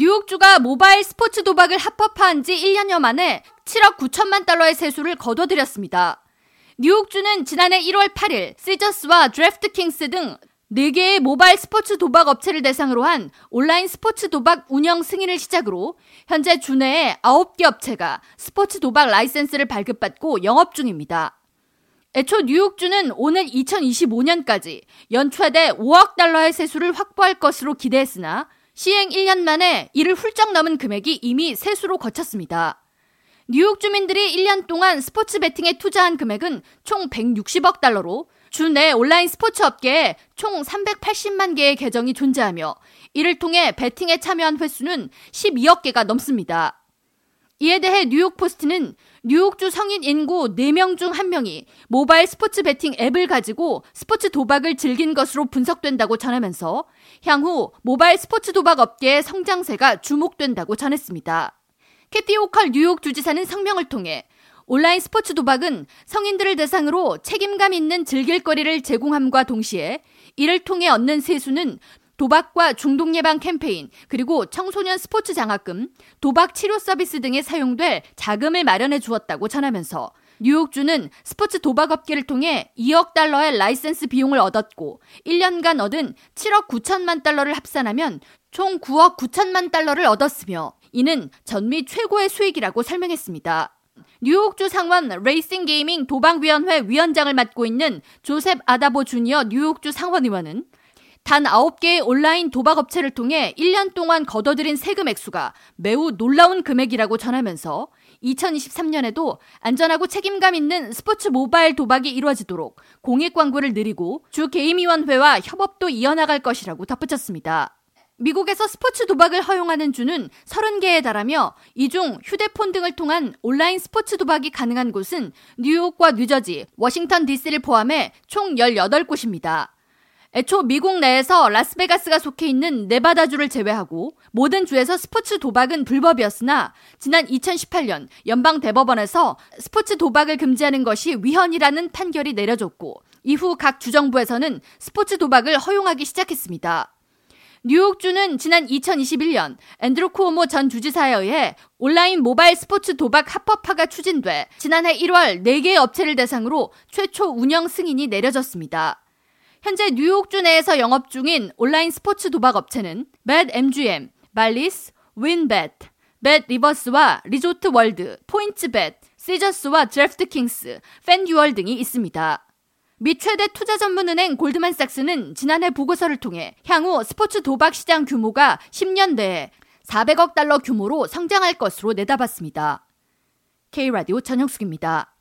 뉴욕주가 모바일 스포츠 도박을 합법화한 지 1년여 만에 7억 9천만 달러의 세수를 거둬들였습니다. 뉴욕주는 지난해 1월 8일 Caesars와 DraftKings 등 4개의 모바일 스포츠 도박 업체를 대상으로 한 온라인 스포츠 도박 운영 승인을 시작으로 현재 주내에 9개 업체가 스포츠 도박 라이센스를 발급받고 영업 중입니다. 애초 뉴욕주는 오는 2025년까지 연 최대 5억 달러의 세수를 확보할 것으로 기대했으나 시행 1년 만에 이를 훌쩍 넘은 금액이 이미 세수로 걷혔습니다. 뉴욕 주민들이 1년 동안 스포츠 베팅에 투자한 금액은 총 160억 달러로 주내 온라인 스포츠 업계에 총 380만 개의 계정이 존재하며 이를 통해 베팅에 참여한 횟수는 12억 개가 넘습니다. 이에 대해 뉴욕 포스트는 뉴욕주 성인 인구 4명 중 1명이 모바일 스포츠 베팅 앱을 가지고 스포츠 도박을 즐긴 것으로 분석된다고 전하면서 향후 모바일 스포츠 도박 업계의 성장세가 주목된다고 전했습니다. 캐티 호컬 뉴욕 주지사는 성명을 통해 온라인 스포츠 도박은 성인들을 대상으로 책임감 있는 즐길거리를 제공함과 동시에 이를 통해 얻는 세수는 도박과 중독 예방 캠페인, 그리고 청소년 스포츠 장학금, 도박 치료 서비스 등에 사용될 자금을 마련해 주었다고 전하면서 뉴욕주는 스포츠 도박 업계를 통해 2억 달러의 라이센스 비용을 얻었고 1년간 얻은 7억 9천만 달러를 합산하면 총 9억 9천만 달러를 얻었으며 이는 전미 최고의 수익이라고 설명했습니다. 뉴욕주 상원 레이싱 gaming 도박위원회 위원장을 맡고 있는 조셉 아다보 주니어 뉴욕주 상원의원은 단 9개의 온라인 도박 업체를 통해 1년 동안 거둬들인 세금 액수가 매우 놀라운 금액이라고 전하면서 2023년에도 안전하고 책임감 있는 스포츠 모바일 도박이 이루어지도록 공익 광고를 늘리고 주 게임위원회와 협업도 이어나갈 것이라고 덧붙였습니다. 미국에서 스포츠 도박을 허용하는 주는 30개에 달하며 이 중 휴대폰 등을 통한 온라인 스포츠 도박이 가능한 곳은 뉴욕과 뉴저지, 워싱턴 DC를 포함해 총 18곳입니다. 애초 미국 내에서 라스베가스가 속해 있는 네바다주를 제외하고 모든 주에서 스포츠 도박은 불법이었으나 지난 2018년 연방 대법원에서 스포츠 도박을 금지하는 것이 위헌이라는 판결이 내려졌고 이후 각 주정부에서는 스포츠 도박을 허용하기 시작했습니다. 뉴욕주는 지난 2021년 앤드루 쿠오모 전 주지사에 의해 온라인 모바일 스포츠 도박 합법화가 추진돼 지난해 1월 4개의 업체를 대상으로 최초 운영 승인이 내려졌습니다. 현재 뉴욕주 내에서 영업 중인 온라인 스포츠 도박 업체는 BetMGM, Bally's, WynnBET, BetRivers와 Resorts World, PointsBet, Caesars와 DraftKings, FanDuel 등이 있습니다. 미 최대 투자 전문은행 골드만삭스는 지난해 보고서를 통해 향후 스포츠 도박 시장 규모가 10년 내에 400억 달러 규모로 성장할 것으로 내다봤습니다. K라디오 전영숙입니다.